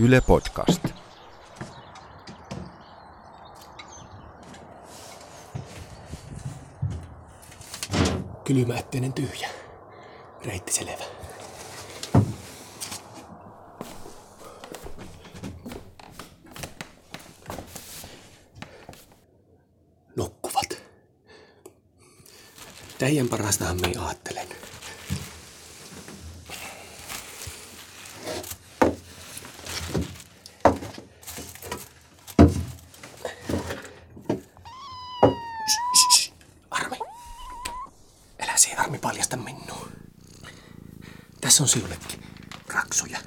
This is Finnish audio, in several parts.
Yle Podcast. Kylmätteinen tyhjä. Reitti selvä. Nukkuvat. Teidän parastahan me ajattelen. Tässä on siullekin raksuja.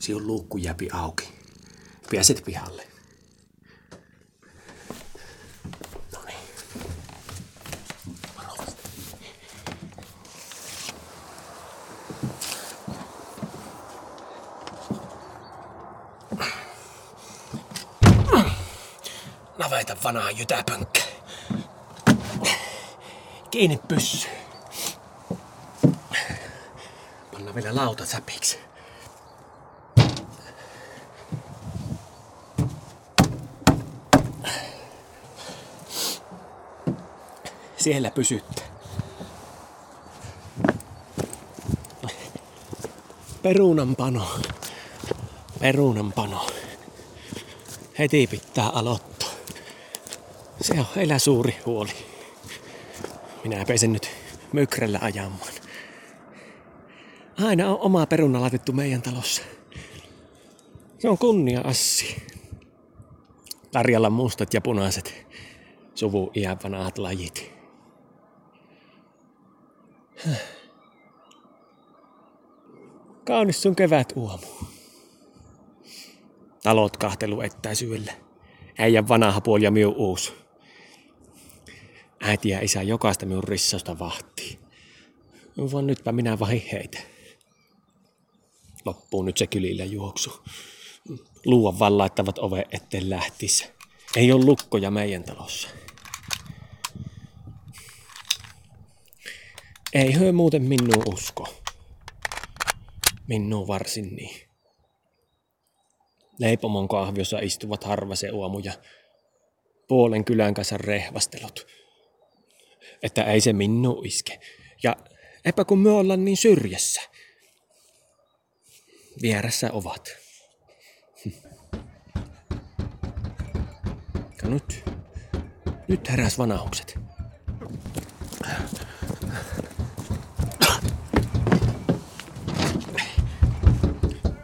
Siun luukku jäpi auki. Pääset pihalle. No niin. Varovasti. Naveta vanhaa jytäpönkkä. Kiinni pyssy. Vielä lauta säpiksi. Siellä pysytte. Perunanpano. Perunanpano. Heti pitää aloittaa. Se on elä suuri huoli. Minä pesen nyt mykrällä ajamaan. Aina on oma peruna laitettu meidän talossa. Se on kunnia assi. Tarjalla mustat ja punaiset suvu iän vanhat lajit. Kaunis sun kevät uomu. Talot kahtelu etäisyydellä. Äijän vanha puoli ja miu uusi. Äiti ja isä jokaista minun rissausta vahtii. Vaan nytpä minä vain heitä. Loppuu nyt se kylillä juoksu. Luuan vaan laittavat ove eteen lähtis. Ei ole lukkoja meidän talossa. Ei hyö muuten minun usko. Minun varsin niin. Leipomon kahviossa istuvat harva se uomu ja puolen kylän kanssa rehvastelut. Että ei se minun iske. Ja epä kun me ollaan niin syrjässä. Vierässä ovat. Ja nyt, nyt heräs vanahukset.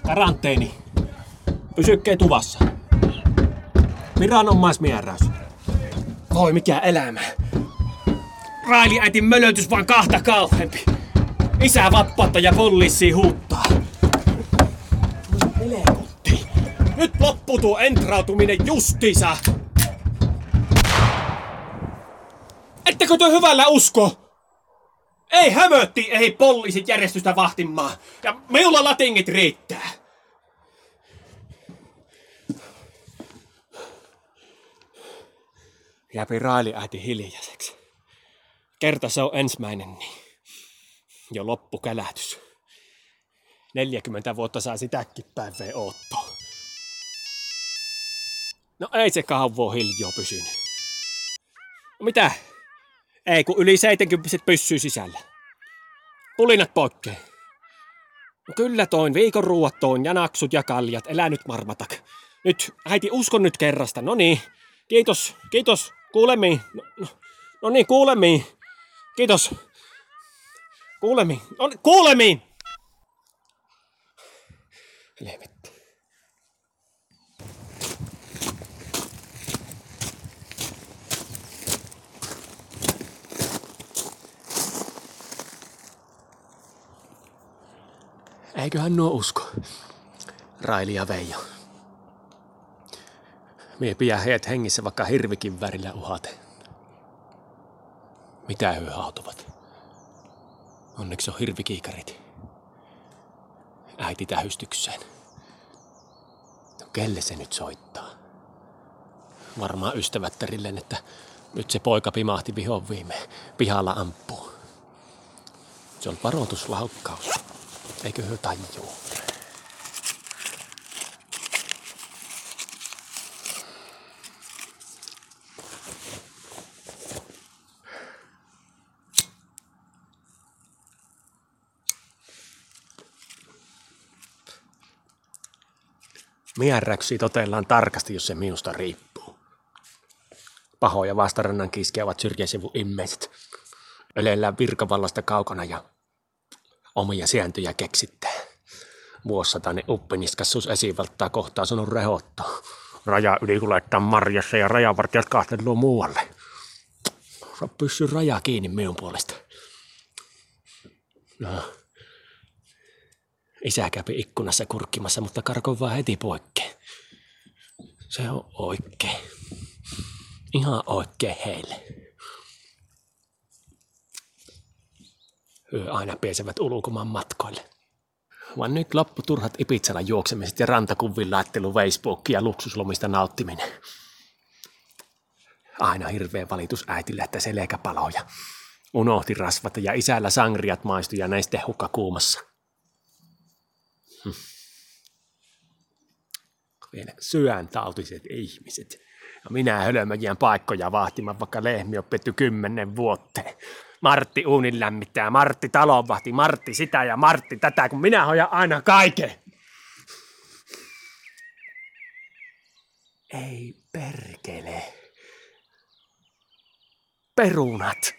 Karanteeni. Pysykkee tuvassa. Viranomaismääräys. Voi mikä elämä. Raili äitin mölötys vaan kahta kauheampi. Isä vappautta ja poliisi huuttaa. Nyt loppuu tuo entrautuminen justiinsa. Ettekö te hyvällä usko? Ei hämötti, ei poliisit järjestystä vahtimaan. Ja minulla latingit riittää. Jäpi Raili äiti hiljaiseksi. Kerta se on ensimmäinen, niin jo loppukälähtys. 40 vuotta saa sitäkin päivää oottoa. No ei se kauan hiljaa pysynyt. No mitä? Ei kun yli 70 pyssyy sisällä. Pulinat poikkeen. No kyllä toin, viikon ruuat toin ja naksut ja kaljat, elä nyt marmatak. Nyt, äiti, uskon nyt kerrasta. No niin, kiitos, kiitos, kuulemiin. No, no, no niin, kuulemiin. Kiitos. Kuulemiin. No, niin, kuulemiin! Helvetti. Eiköhän nuo usko. Raili ja Veijo. Mie pidä heidät hengissä vaikka hirvikin värillä uhate. Mitä he hautuvat? Onneksi on hirvikiikarit. Äiti tähystykseen. No kelle se nyt soittaa? Varmaan ystävättärilleen, että nyt se poika pimahti vihon viime. Pihalla ampuu. Se on varoituslaukkaus. Eikö he tajua. Mierräksi totellaan tarkasti, jos se minusta riippuu. Pahoja vastarannan kiskejä ovat syrjäsivun immeiset. Virkavallasta kaukana ja omia sientyjä keksittää. Vuossatainen uppiniskassus esivaltaa kohtaa sanonut rehottaa. Raja yli kuljettaa marjassa ja rajavartijat kahtelua muualle. Saa pyssy raja kiinni minun puolesta. No. Isä kävi ikkunassa kurkkimassa, mutta karkoi vaan heti poikkeen. Se on oikein. Ihan oikein heille. Aina pääsevät ulkomaan matkoille. Vaan nyt loppu turhat Ipitsalla juoksemiset ja rantakuvin laittelu Facebookia ja luksuslomista nauttiminen. Aina hirveä valitus äitille, että selkäpaloja. Unohti rasvat ja isällä sangriat maistu ja näistä hukka kuumassa. Hm. Syön tautiset ihmiset. Ja minä hölmöjän paikkoja vahtimaan, vaikka lehmi on petty kymmenen vuoteen. Martti uunin lämmittää, Martti talonvahti, Martti sitä ja Martti tätä, kun minä hoidan aina kaiken. Ei perkele. Perunat.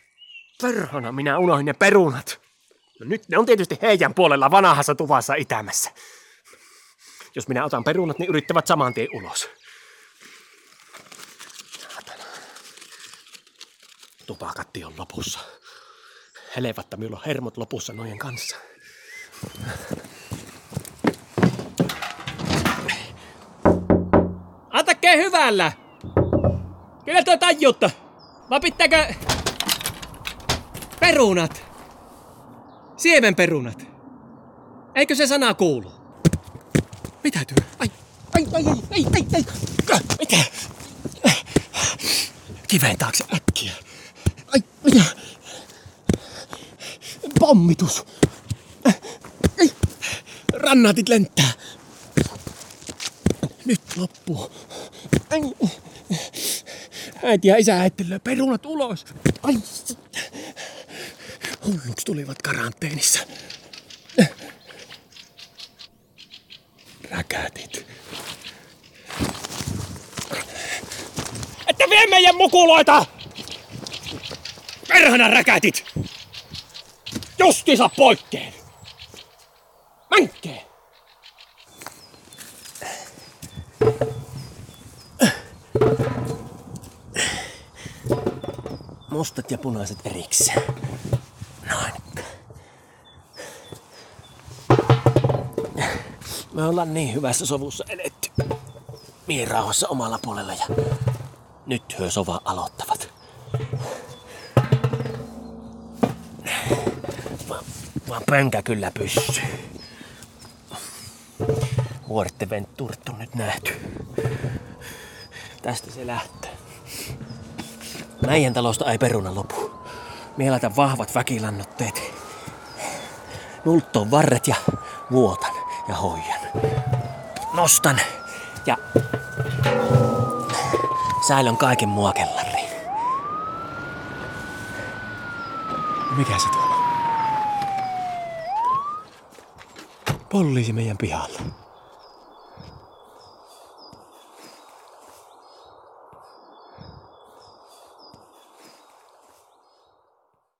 Perhana minä unohdin ne perunat. No nyt ne on tietysti heidän puolella vanhassa tuvassa itämässä. Jos minä otan perunat, niin yrittävät saman tien ulos. Tupakatti on lopussa. Helvatta, minulla hermot lopussa nojen kanssa. Antakee hyvällä! Kyllä tuo tajutta! Vai pitääkö... Perunat? Siemenperunat? Eikö se sana kuulu? Mitä työ? Ai, ai, ai, ai, ai, ai, ai. Mitä? Kiven taakse äkkiä. Ai, mitä? Pommitus. Ai, Rannaatit lentää. Nyt loppuu. Äiti ja isä heittelee perunat ulos. Hulluksi tulivat karanteenissa. Räkätit. Että vie meidän mukuloita! Perhana räkätit! Justiinsa poikkeen! Mänkkeen! Mustat ja punaiset erikseen. Noin. Me ollaan niin hyvässä sovussa eletty. Niin rauhassa omalla puolella ja nyt hyö sova aloittavat. Vaan, pönkä kyllä pyssyy. Vuorette Venturet on nyt nähty. Tästä se lähtee. Meidän talosta ei peruna lopu. Mielätä vahvat väkilannotteet. Nulttoon varret ja vuotan ja hoijan. Nostan ja säilön kaiken muokellariin. Mikä se tuolla? Poliisi meidän pihalla.